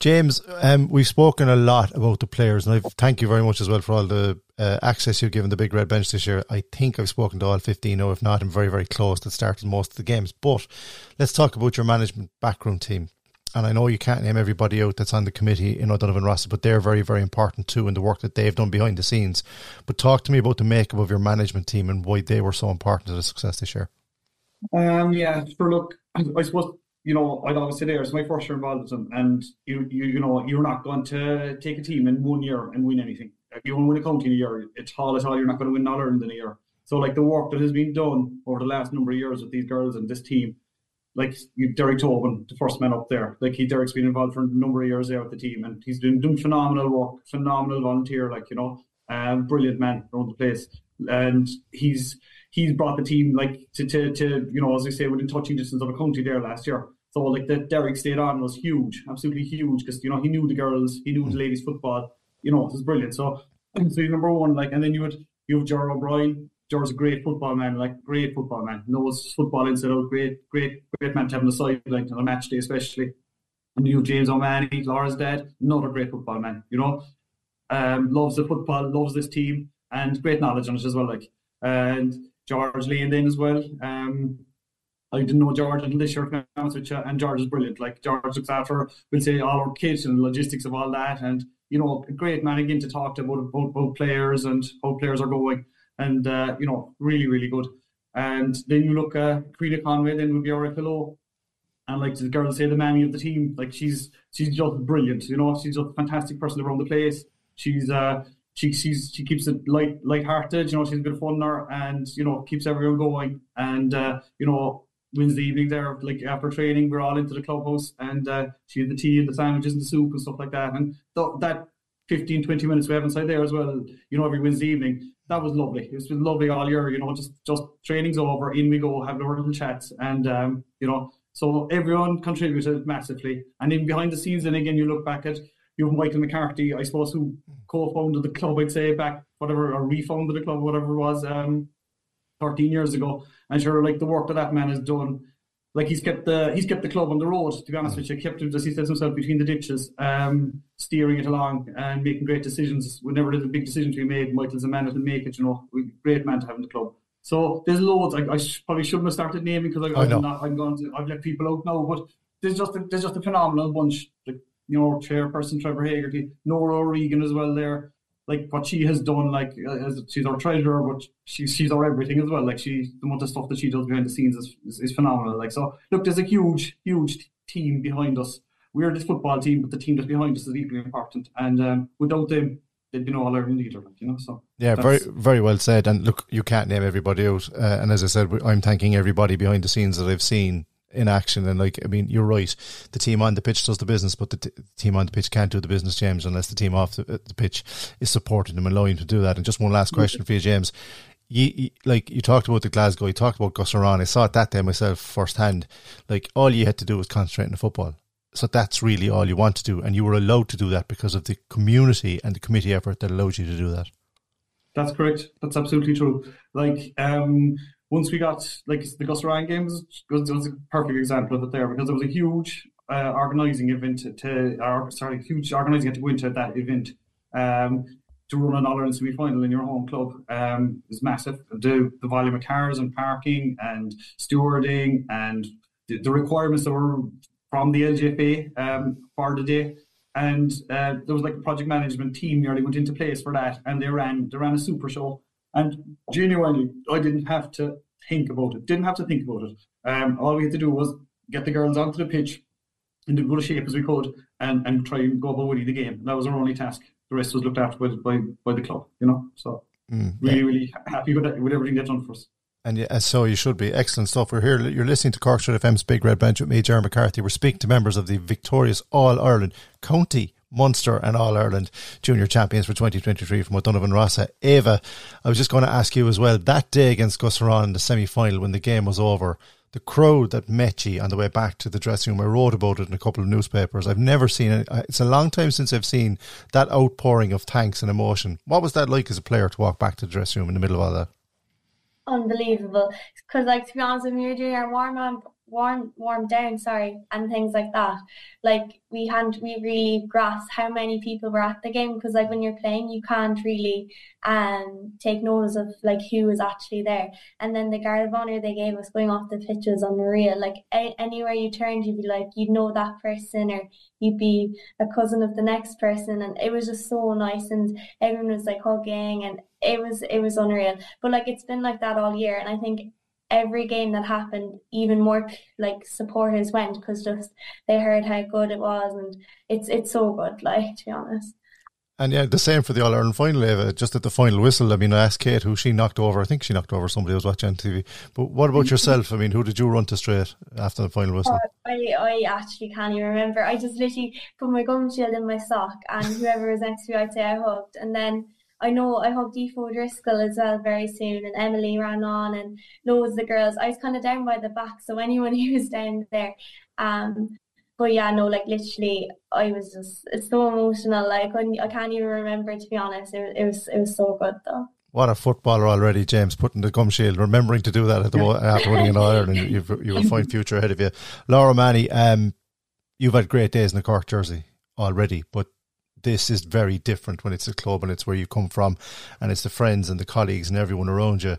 James, um, we've spoken a lot about the players, and I thank you very much as well for all the uh, access you've given the Big Red Bench this year. I think I've spoken to all 15, or if not, I'm very, very close that started most of the games. But let's talk about your management background team. And I know you can't name everybody out that's on the committee in O'Donovan Ross, but they're very, very important too in the work that they've done behind the scenes. But talk to me about the makeup of your management team and why they were so important to the success this year. Um, yeah, for look, I suppose you know, I'd always say there, it's my first year involved with them, and you, you, you know, you're not going to take a team in one year and win anything. You want to win a county in a year, it's all at all, you're not going to win All Ireland in a year. So, like the work that has been done over the last number of years with these girls and this team, like you, Derek Tobin, the first man up there, like he, Derek's been involved for a number of years there with the team, and he's doing doing phenomenal work, phenomenal volunteer, like you know, um, brilliant man around the place, and he's he's brought the team like to, to, to you know, as I say, within touching distance of a county there last year. So like that Derek stayed on was huge, absolutely huge, because you know he knew the girls, he knew the mm. ladies football. You know, it was brilliant. So [CLEARS THROAT] so number one, like, and then you would you have Gerard O'Brien. Gerard's a great football man, like great football man, knows football inside out. Great, great, great man to have on the side, like on a match day especially. You have James O'Mahony, Laura's dad, another great football man. You know, um, loves the football, loves this team, and great knowledge on it as well. Like and George leaned in as well. Um, I didn't know George until this year, to be and George is brilliant. Like George looks after, we'll say, all our kids and logistics of all that, and you know, a great man again to talk to about about, about players and how players are going, and uh, you know, really, really good. And then you look at uh, Frida Conway, then will be our FLO, and like the girls say, the mammy of the team, like she's she's just brilliant. You know, she's a fantastic person around the place. She's uh she she's she keeps it light light-hearted. You know, she's a good funner, and you know keeps everyone going. And uh, you know Wednesday evening there, like after training, we're all into the clubhouse and uh, she had the tea and the sandwiches and the soup and stuff like that. And th- that 15, 20 minutes we have inside there as well, you know, every Wednesday evening, that was lovely. It's been lovely all year, you know, just just training's over, in we go, have our little chats. And, um, you know, so everyone contributed massively. And then behind the scenes, and again, you look back at, you have Michael McCarthy, I suppose, who co-founded the club, I'd say, back, whatever, or refounded the club, whatever it was, um, 13 years ago. And sure, like the work that that man has done, like he's kept the he's kept the club on the road. To be honest with you, kept him, as he says himself, between the ditches, um, steering it along and making great decisions. Whenever there's a big decision to be made, Michael's a man will make it. You know, great man to have in the club. So there's loads. I, I probably shouldn't have started naming because I, am not. I'm going to. I've let people out now, but there's just a, there's just a phenomenal bunch. Like you know, chairperson Trevor Hagerty, Nora O'Regan as well there like what she has done, like as she's our treasurer, but she's she's our everything as well. Like she, the amount of stuff that she does behind the scenes is, is, is phenomenal. Like so, look, there's a huge, huge team behind us. We're this football team, but the team that's behind us is equally important. And um, without them, they'd be no All Ireland either. Like, you know, so yeah, very very well said. And look, you can't name everybody out. Uh, and as I said, I'm thanking everybody behind the scenes that I've seen in action. And like, I mean, you're right. The team on the pitch does the business, but the t- team on the pitch can't do the business, James, unless the team off the, the pitch is supporting them and allowing them to do that. And just one last question for you, James. You, you, like you talked about the Glasgow, you talked about Gusserane. I saw it that day myself firsthand. Like all you had to do was concentrate on the football. So that's really all you want to do, and you were allowed to do that because of the community and the committee effort that allowed you to do that. That's correct. That's absolutely true. Like um, once we got like the Ryan games was, was a perfect example of it there because it was a huge uh, organising event to, to or, sorry, huge organising to go into that event. Um, to run an All Ireland semi final in your home club um, is massive. The, the volume of cars and parking and stewarding and the, the requirements that were from the LGFA um, for the day. And uh, there was like a project management team nearly went into place for that, and they ran they ran a super show. And genuinely, I didn't have to think about it. Didn't have to think about it. Um, all we had to do was get the girls onto the pitch in as good a shape as we could, and, and try and go about winning the game. That was our only task. The rest was looked after by by, by the club. You know, so mm, really, really happy with that, with everything that's done for us. And yeah, so you should be. Excellent stuff. We're here. You're listening to Cork's Red FM's Big Red Bench with me, Ger McCarthy. We're speaking to members of the victorious All Ireland County Munster and All Ireland Junior Champions for 2023 from O'Donovan Rossa. Eabha, I was just going to ask you as well. That day against Gusserane in the semi final, when the game was over, the crowd that met you on the way back to the dressing room, I wrote about it in a couple of newspapers. I've never seen it. It's a long time since I've seen that outpouring of thanks and emotion. What was that like as a player to walk back to the dressing room in the middle of all that? unbelievable. Because like to be honest, we were doing our warm up, warm warm down, sorry, and things like that, like we hadn't we really grasped how many people were at the game because like when you're playing, you can't really um take notice of like who was actually there. And then the guard of honor they gave us going off the pitch was unreal. Like a- anywhere you turned, you'd be like you'd know that person or you'd be a cousin of the next person, and it was just so nice. And everyone was like hugging and it was it was unreal. But like it's been like that all year, and I think every game that happened, even more like supporters went because just they heard how good it was, and it's it's so good. Like to be honest. And yeah, the same for the All Ireland final, Eabha. Just at the final whistle, I mean, I asked Kate who she knocked over. I think she knocked over somebody who was watching TV. But what about yourself? I mean, who did you run to straight after the final whistle? Oh, I, I actually can't even remember. I just literally put my gum shield in my sock, and whoever was next to me, I'd say I hugged. And then I know I hope Defo Driscoll as well very soon, and Emily ran on, and loads of the girls. I was kind of down by the back, so anyone [LAUGHS] who was down there. Um, but yeah, no, like literally, I was just it's so emotional. Like I, I can't even remember to be honest. It, it was it was so good though. What a footballer already, James, putting the gum shield, remembering to do that at the, after winning an Ireland. [LAUGHS] You've, you have a fine future ahead of you. Laura O'Mahony, um, you've had great days in the Cork jersey already, but this is very different when it's a club and it's where you come from and it's the friends and the colleagues and everyone around you.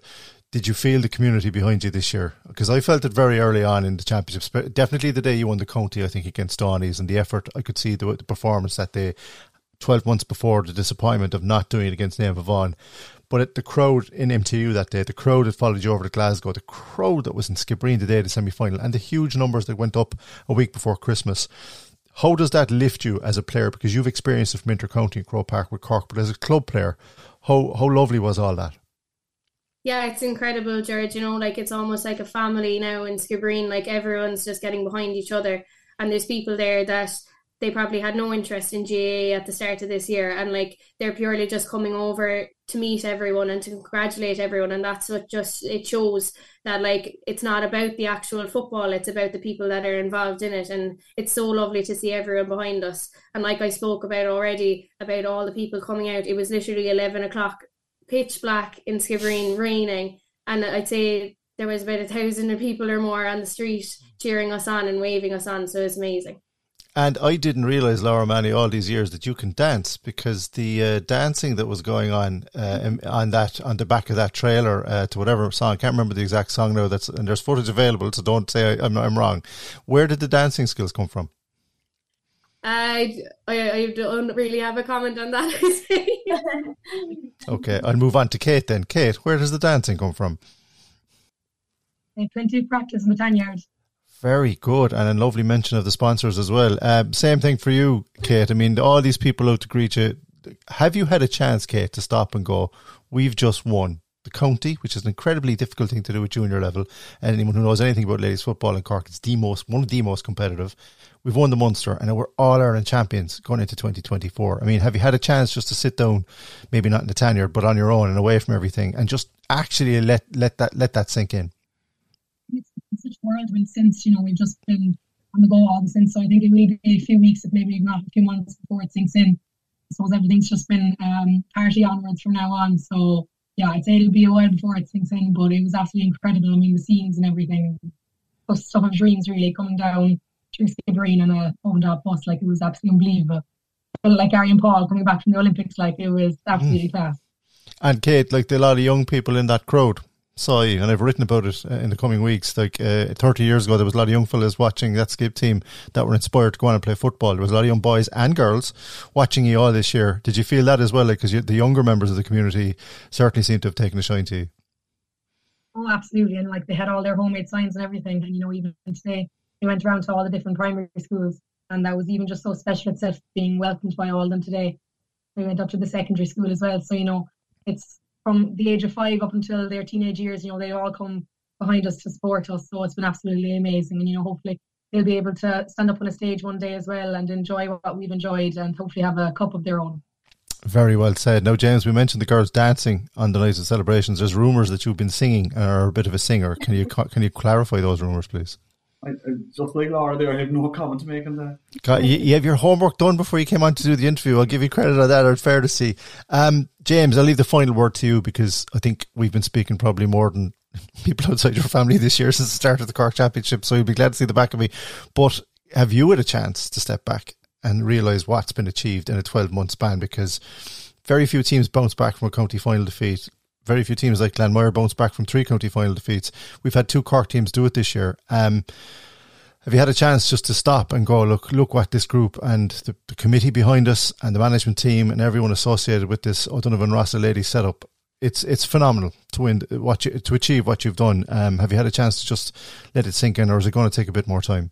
Did you feel the community behind you this year? Because I felt it very early on in the championships. Definitely the day you won the county, I think, against Donny's and the effort. I could see the, the performance that day, 12 months before the disappointment of not doing it against Naomh Abán. But at the crowd in MTU that day, the crowd that followed you over to Glasgow, the crowd that was in Skibbereen the day of the semi final, and the huge numbers that went up a week before Christmas how does that lift you as a player? Because you've experienced it from Intercounty and Croke Park with Cork, but as a club player, how how lovely was all that? Yeah, it's incredible, George. You know, like it's almost like a family now in Skibbereen. Like everyone's just getting behind each other, and there's people there that they probably had no interest in GA at the start of this year, and like they're purely just coming over to meet everyone and to congratulate everyone, and that's what just it shows that like it's not about the actual football; it's about the people that are involved in it, and it's so lovely to see everyone behind us. And like I spoke about already, about all the people coming out, it was literally eleven o'clock, pitch black in Skibbereen, raining, and I'd say there was about a thousand people or more on the street cheering us on and waving us on. So it's amazing. And I didn't realize, Laura O'Mahony, all these years that you can dance because the uh, dancing that was going on uh, on that on the back of that trailer uh, to whatever song, I can't remember the exact song now. That's and there's footage available, so don't say I, am I'm, I'm wrong. Where did the dancing skills come from? I, I I don't really have a comment on that. [LAUGHS] okay, I'll move on to Kate then. Kate, where does the dancing come from? plenty of practice in the tan yard. Very good, and a lovely mention of the sponsors as well. Um, same thing for you, Kate. I mean, all these people out to greet you. Have you had a chance, Kate, to stop and go? We've just won the county, which is an incredibly difficult thing to do at junior level. And anyone who knows anything about ladies football in Cork, it's the most one of the most competitive. We've won the Munster, and we're all Ireland champions going into 2024. I mean, have you had a chance just to sit down, maybe not in the tenure, but on your own and away from everything, and just actually let let that let that sink in? Whirlwind since, you know, we've just been on the go all the since. So I think it will be a few weeks, if maybe not a few months before it sinks in. I suppose everything's just been um, party onwards from now on. So yeah, I'd say it'll be a while before it sinks in, but it was absolutely incredible. I mean, the scenes and everything, the stuff of dreams really coming down through Skibbereen on a home job bus. Like it was absolutely unbelievable. But like Gary and Paul coming back from the Olympics, like it was absolutely mm. class. And Kate, like a lot of young people in that crowd you, and I've written about it uh, in the coming weeks. Like uh, 30 years ago, there was a lot of young fellas watching that skip team that were inspired to go on and play football. There was a lot of young boys and girls watching you all this year. Did you feel that as well? Like, because the younger members of the community certainly seem to have taken a shine to you. Oh, absolutely. And like they had all their homemade signs and everything. And, you know, even today, they went around to all the different primary schools. And that was even just so special itself being welcomed by all of them today. We went up to the secondary school as well. So, you know, it's from the age of five up until their teenage years, you know, they all come behind us to support us. So it's been absolutely amazing. And, you know, hopefully they'll be able to stand up on a stage one day as well and enjoy what we've enjoyed and hopefully have a cup of their own. Very well said. Now, James, we mentioned the girls dancing on the night of celebrations. There's rumours that you've been singing and are a bit of a singer. Can you [LAUGHS] can you clarify those rumours, please? I, I, just like Laura there, I have no comment to make on that. you, you, have your homework done before you came on to do the interview. I'll give you credit on that. It's fair to see. Um, James, I'll leave the final word to you because I think we've been speaking probably more than [LAUGHS] people outside your family this year since the start of the Cork Championship. So you'll be glad to see the back of me. But have you had a chance to step back and realise what's been achieved in a 12 month span? Because very few teams bounce back from a county final defeat very few teams like Glanmire bounce back from three county final defeats. We've had two Cork teams do it this year. Um, have you had a chance just to stop and go look look what this group and the, the committee behind us and the management team and everyone associated with this O'Donovan Rossa lady setup? It's it's phenomenal to win what you, to achieve what you've done. Um, have you had a chance to just let it sink in, or is it going to take a bit more time?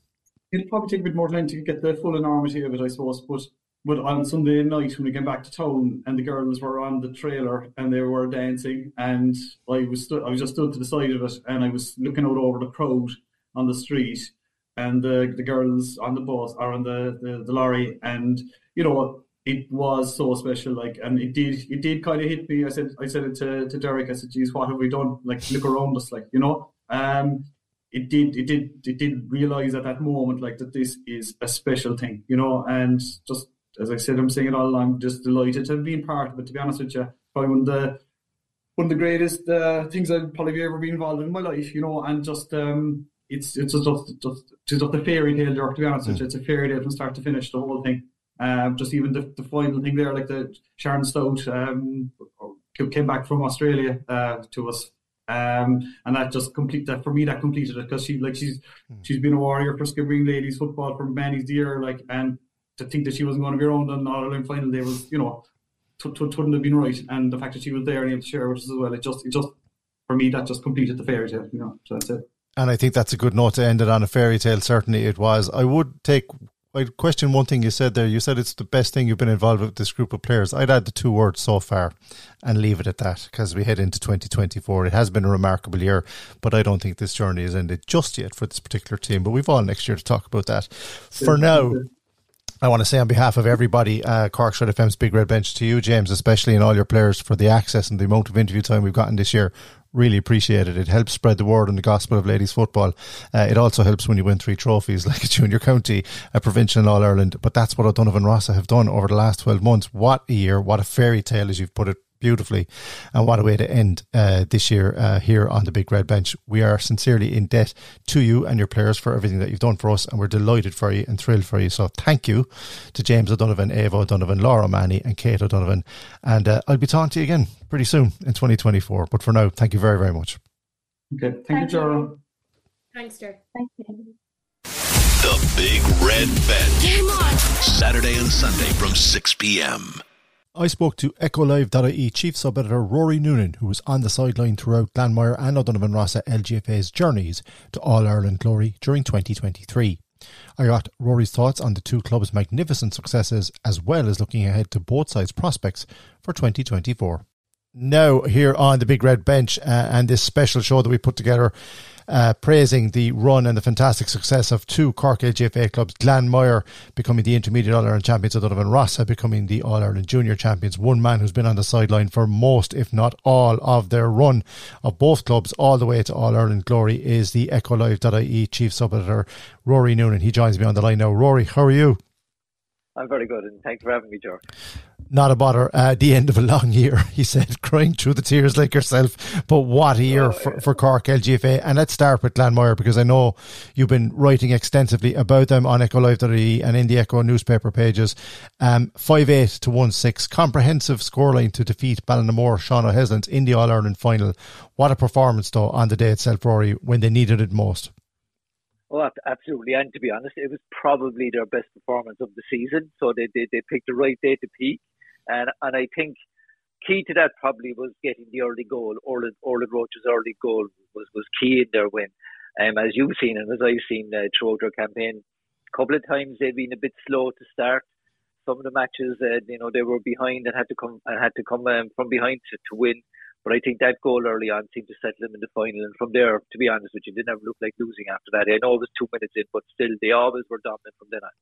It'll probably take a bit more time to get the full enormity of it, I suppose. But but on Sunday night when we came back to town and the girls were on the trailer and they were dancing and I was stu- I was just stood to the side of it and I was looking out over the crowd on the street and the the girls on the bus or on the, the, the lorry and you know it was so special like and it did it did kind of hit me. I said I said it to, to Derek I said geez what have we done? Like look around us like you know? Um it did it did it did realize at that moment like that this is a special thing you know? And just as I said, I'm saying it all along, I'm just delighted to have been part of it, to be honest with you. Probably one of the one of the greatest uh, things I've probably ever been involved in, in my life, you know, and just um, it's it's just just it's just a fairy tale there, to be honest with you. It's a fairy tale from start to finish, the whole thing. Um, just even the, the final thing there, like the Sharon Stout um, came back from Australia uh, to us um, and that just complete that for me that completed it because she like she's mm. she's been a warrior for Skibbereen ladies football for many years like and to think that she wasn't going to be around on All Ireland final day was, you know, t- t- wouldn't have been right. And the fact that she was there and able to share with us as well, it just, it just, for me, that just completed the fairy tale, you know. So that's it. And I think that's a good note to end it on a fairy tale. Certainly it was. I would take I'd question one thing you said there. You said it's the best thing you've been involved with this group of players. I'd add the two words so far and leave it at that because we head into 2024. It has been a remarkable year, but I don't think this journey is ended just yet for this particular team. But we've all next year to talk about that. For now, I want to say on behalf of everybody, uh, Cork's Red FM's Big Red Bench to you, James, especially and all your players for the access and the amount of interview time we've gotten this year. Really appreciate it. It helps spread the word and the gospel of ladies football. Uh, it also helps when you win three trophies [LAUGHS] like a junior county, a provincial and All Ireland. But that's what O'Donovan Rossa have done over the last 12 months. What a year. What a fairy tale as you've put it beautifully. And what a way to end uh, this year uh, here on the Big Red Bench. We are sincerely in debt to you and your players for everything that you've done for us, and we're delighted for you and thrilled for you. So thank you to James O'Donovan, Eabha O'Donovan, Laura O'Mahony, and Kate O'Donovan. And uh, I'll be talking to you again pretty soon in 2024. But for now, thank you very, very much. Okay. Thank, thank you, Joe. Thanks, Joe. Thank you. The Big Red Bench. Game on. Saturday and Sunday from 6 p.m. I spoke to EchoLive.ie Chief Sub-Editor Rory Noonan, who was on the sideline throughout Glanmire and O'Donovan Rossa LGFA's journeys to All-Ireland glory during 2023. I got Rory's thoughts on the two clubs' magnificent successes as well as looking ahead to both sides' prospects for 2024. Now, here on the Big Red Bench uh, and this special show that we put together uh, praising the run and the fantastic success of two Cork LGFA clubs, Glanmire becoming the intermediate All Ireland champions, and Donovan Rossa becoming the All Ireland junior champions. One man who's been on the sideline for most, if not all, of their run of both clubs all the way to All Ireland glory is the EchoLive.ie chief sub editor Rory Noonan. He joins me on the line now. Rory, how are you? I'm very good, and thanks for having me, George. Not a bother. Uh, the end of a long year, [LAUGHS] he said, crying through the tears like yourself. But what a year oh, for, yeah. for Cork LGFA. And let's start with Glanmire because I know you've been writing extensively about them on EchoLive.ie and in the Echo newspaper pages. Um, 5 8 to 1 6. Comprehensive scoreline to defeat Ballinamore, Sean O'Heslins in the All Ireland final. What a performance, though, on the day itself, Rory, when they needed it most. Oh, absolutely. And to be honest, it was probably their best performance of the season. So they, they, they picked the right day to peak. And and I think key to that probably was getting the early goal. Orlaith, Orlaith Roche's early goal was, was key in their win. Um, as you've seen and as I've seen uh, throughout their campaign, a couple of times they've been a bit slow to start. Some of the matches, uh, you know, they were behind and had to come and had to come um, from behind to, to win. But I think that goal early on seemed to settle them in the final. And from there, to be honest with you, didn't ever look like losing after that. I know it was two minutes in, but still, they always were dominant from then on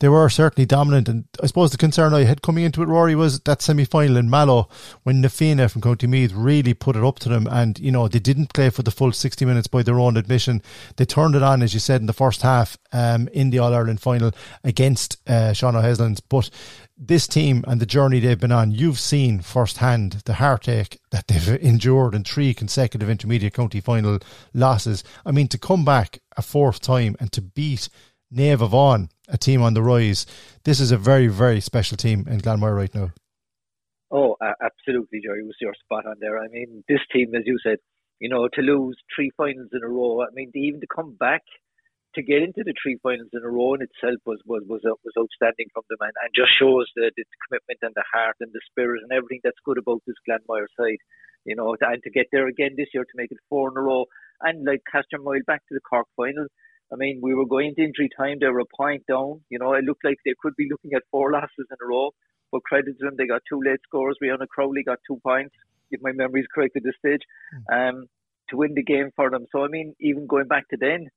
they were certainly dominant. And I suppose the concern I had coming into it, Rory, was that semi final in Mallow when Na Fianna from County Meath really put it up to them. And, you know, they didn't play for the full 60 minutes by their own admission. They turned it on, as you said, in the first half um, in the All Ireland final against uh, Sean O'Heslins. But this team and the journey they've been on, you've seen firsthand the heartache that they've [LAUGHS] endured in three consecutive intermediate county final losses. I mean, to come back a fourth time and to beat Naomh Abán a team on the rise. This is a very, very special team in Glanmire right now. Oh, absolutely, Ger. Was your spot on there. I mean, this team, as you said, you know, to lose three finals in a row. I mean, even to come back to get into the three finals in a row in itself was was was, uh, was outstanding from them, and, and just shows the, the commitment and the heart and the spirit and everything that's good about this Glanmire side. You know, and to get there again this year to make it four in a row, and like Castormoyle back to the Cork final I mean, we were going to injury time. They were a point down. You know, it looked like they could be looking at four losses in a row. But credit to them, they got two late scores. Rihanna Crowley got two points, if my memory is correct at this stage, hmm. um, to win the game for them. So, I mean, even going back to then,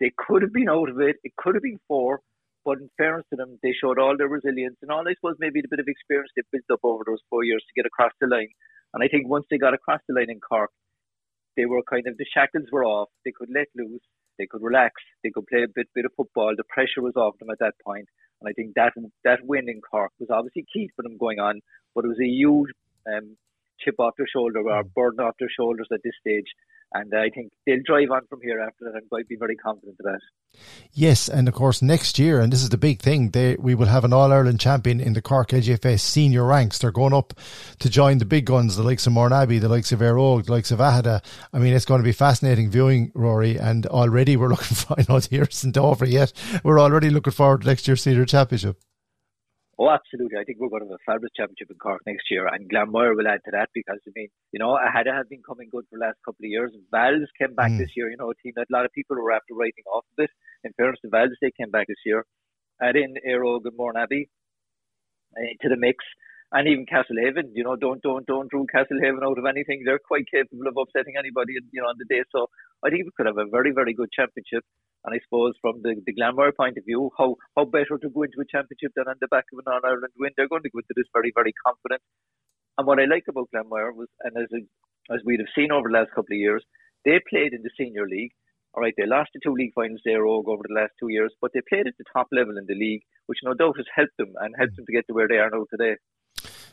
they could have been out of it. It could have been four. But in fairness to them, they showed all their resilience and all, I suppose, maybe the bit of experience they built up over those four years to get across the line. And I think once they got across the line in Cork, they were kind of, the shackles were off. They could let loose they could relax. They could play a bit bit of football. The pressure was off them at that point, and I think that that win in Cork was obviously key for them going on. But it was a huge um, chip off their shoulder or burden off their shoulders at this stage. And I think they'll drive on from here after that. I'm quite be very confident of that. Yes, and of course next year, and this is the big thing, they we will have an All Ireland champion in the Cork LGFA senior ranks. They're going up to join the big guns, the likes of Mourneabbey, the likes of Éire Óg, the likes of Aghada. I mean, it's going to be fascinating viewing, Rory. And already we're [LAUGHS] looking for. I know the year yet. We're already looking forward to next year's senior championship. Oh, absolutely. I think we're going to have a fabulous championship in Cork next year, and Glanmire will add to that because, I mean, you know, Aghada has been coming good for the last couple of years. Vals came back mm. this year, you know, a team that a lot of people were after writing off of it. In fairness to Vals, they came back this year. Add in Éire Óg and Mourneabbey uh, to the mix. And even Castlehaven, you know, don't don't don't rule Castlehaven out of anything. They're quite capable of upsetting anybody, you know, on the day. So I think we could have a very very good championship. And I suppose from the, the Glanmire point of view, how, how better to go into a championship than on the back of an All Ireland win? They're going to go into this very, very confident. And what I like about Glanmire was, and as, as we'd have seen over the last couple of years, they played in the senior league. All right, they lost the two league finals there over the last two years, but they played at the top level in the league, which no doubt has helped them and helped mm. them to get to where they are now today.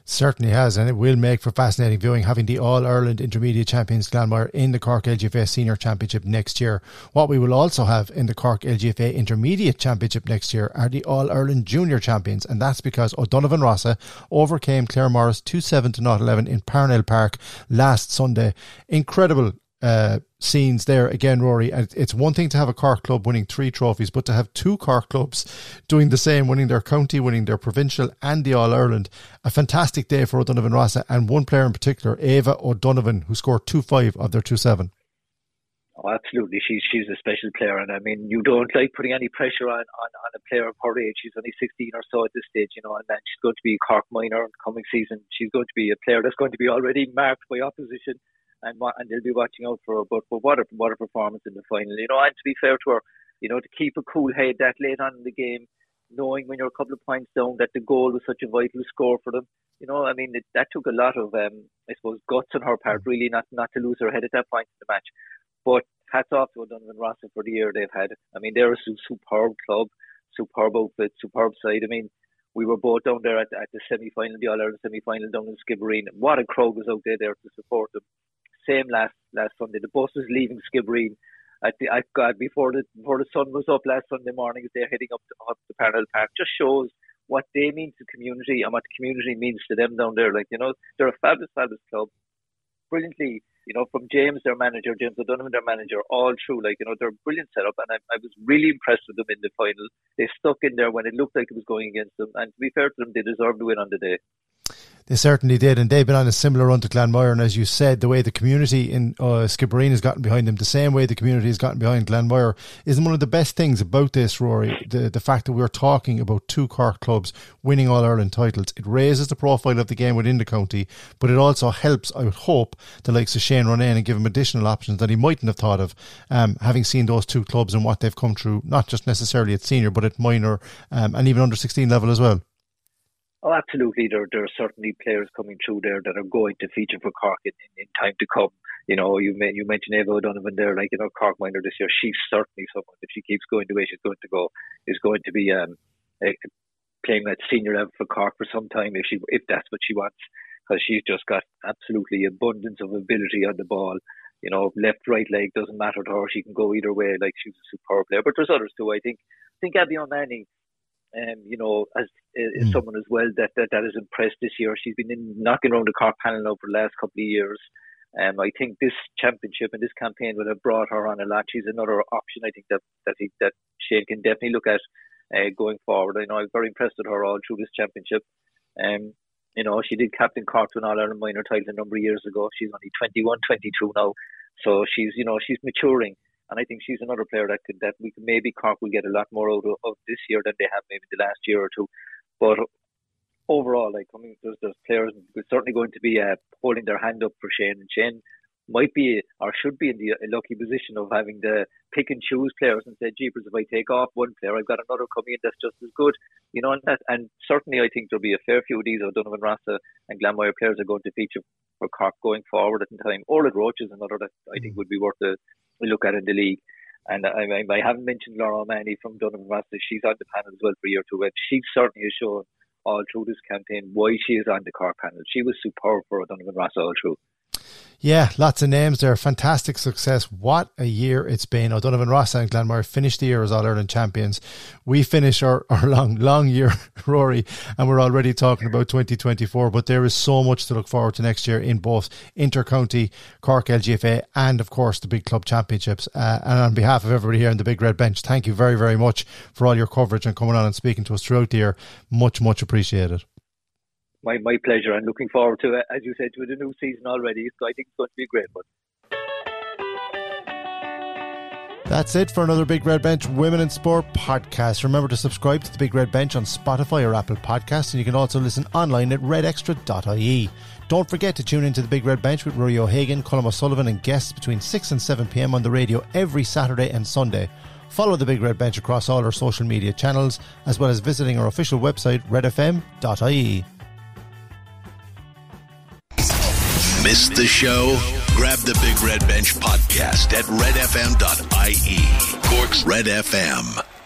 Certainly has, and it will make for fascinating viewing having the All Ireland Intermediate Champions Glanmire in the Cork LGFA Senior Championship next year. What we will also have in the Cork LGFA Intermediate Championship next year are the All Ireland Junior Champions, and that's because O'Donovan Rossa overcame Claremorris 2 7 to 11 in Parnell Park last Sunday. Incredible uh, scenes there again, Rory. And it's one thing to have a Cork club winning three trophies, but to have two Cork clubs doing the same, winning their county, winning their provincial, and the All Ireland. A fantastic day for O'Donovan Rossa, and one player in particular, Eabha O'Donovan, who scored two five of their two seven. Oh, absolutely. She's she's a special player, and I mean, you don't like putting any pressure on, on, on a player of her age. She's only 16 or so at this stage, you know, and then she's going to be a Cork minor coming season. She's going to be a player that's going to be already marked by opposition and and they'll be watching out for her. But but what a what a performance in the final, you know. And to be fair to her, you know, to keep a cool head that late on in the game, knowing when you're a couple of points down that the goal was such a vital score for them. You know, I mean, it, that took a lot of, um, I suppose, guts on her part, really, not not to lose her head at that point in the match. But hats off to O'Donovan Rossa for the year they've had. I mean, they're a superb club, superb outfit, superb side. I mean, we were both down there at, at the semi final, the All Ireland semi final down in Skibbereen. What a crowd was out there there to support them. Same last last Sunday. The bus was leaving Skibbereen the at God before the before the sun was up last Sunday morning they're heading up up to Parnell Park. Just shows what they mean to the community and what the community means to them down there. Like, you know, they're a fabulous, fabulous club. Brilliantly, you know, from James, their manager, James O'Donovan, their manager, all through, like, you know, they're a brilliant setup. And I, I was really impressed with them in the final. They stuck in there when it looked like it was going against them. And to be fair to them, they deserved to win on the day. They certainly did, and they've been on a similar run to Glanmire. And as you said, the way the community in uh, Skibbereen has gotten behind them, the same way the community has gotten behind Glanmire, is one of the best things about this, Rory. The the fact that we're talking about two Cork clubs winning All Ireland titles, it raises the profile of the game within the county, but it also helps, I would hope, the likes of Shane Ronayne and give him additional options that he mightn't have thought of, um, having seen those two clubs and what they've come through, not just necessarily at senior, but at minor um, and even under 16 level as well. Oh, absolutely. There, there are certainly players coming through there that are going to feature for Cork in, in, in time to come. You know, you may, you mentioned Eabha O'Donovan there, like you know, Cork minor this year. She's certainly someone if she keeps going the way she's going to go, is going to be um, a, playing at senior level for Cork for some time if she if that's what she wants, because she's just got absolutely abundance of ability on the ball. You know, left, right leg doesn't matter to her. She can go either way. Like she's a superb player. But there's others too. I think. I think Abby O'Mahony um, you know, as, as mm. someone as well that, that that has impressed this year. She's been in, knocking around the Cork panel now for the last couple of years. Um, I think this championship and this campaign would have brought her on a lot. She's another option. I think that that he, that Shane can definitely look at uh, going forward. I know I'm very impressed with her all through this championship. Um, you know, she did captain Cork to an All Ireland minor title a number of years ago. She's only 21, 22 now, so she's you know she's maturing. And I think she's another player that could that we could maybe Cork will get a lot more out of, of this year than they have maybe the last year or two. But overall, like I mean, there's, there's players certainly going to be uh, holding their hand up for Shane, and Shane might be or should be in the lucky position of having to pick and choose players and say, "Jeepers, if I take off one player, I've got another coming in that's just as good." You know, and that and certainly I think there'll be a fair few of these O'Donovan Rossa and Glanmire players are going to feature for Cork going forward at the time. Orlaith Roche is another that I think would be worth a we look at in the league. And I, I, haven't mentioned Laura O'Mahony from Donovan Rossa. She's on the panel as well for year two. And she certainly has shown all through this campaign why she is on the car panel. She was superb for Donovan Rossa all through. Yeah, lots of names there. Fantastic success. What a year it's been. O'Donovan Rossa and Glanmire finished the year as All Ireland champions. We finish our, [LAUGHS] our long, long year, [LAUGHS] Rory, and we're already talking about 2024. But there is so much to look forward to next year in both Intercounty, Cork LGFA, and of course the big club championships. Uh, and on behalf of everybody here in the Big Red Bench, thank you very, very much for all your coverage and coming on and speaking to us throughout the year. Much, much appreciated my, my pleasure and looking forward to it, as you said, to the new season already. So I think it's going to be a great one. That's it for another Big Red Bench Women in Sport podcast. Remember to subscribe to the Big Red Bench on Spotify or Apple Podcasts, and you can also listen online at redextra.ie. Don't forget to tune into the Big Red Bench with Rory O'Hagan, Colm O'Sullivan, and guests between 6 and 7 pm on the radio every Saturday and Sunday. Follow the Big Red Bench across all our social media channels, as well as visiting our official website, redfm.ie. Missed the show? Grab the Big Red Bench podcast at redfm.ie. Cork's Red FM.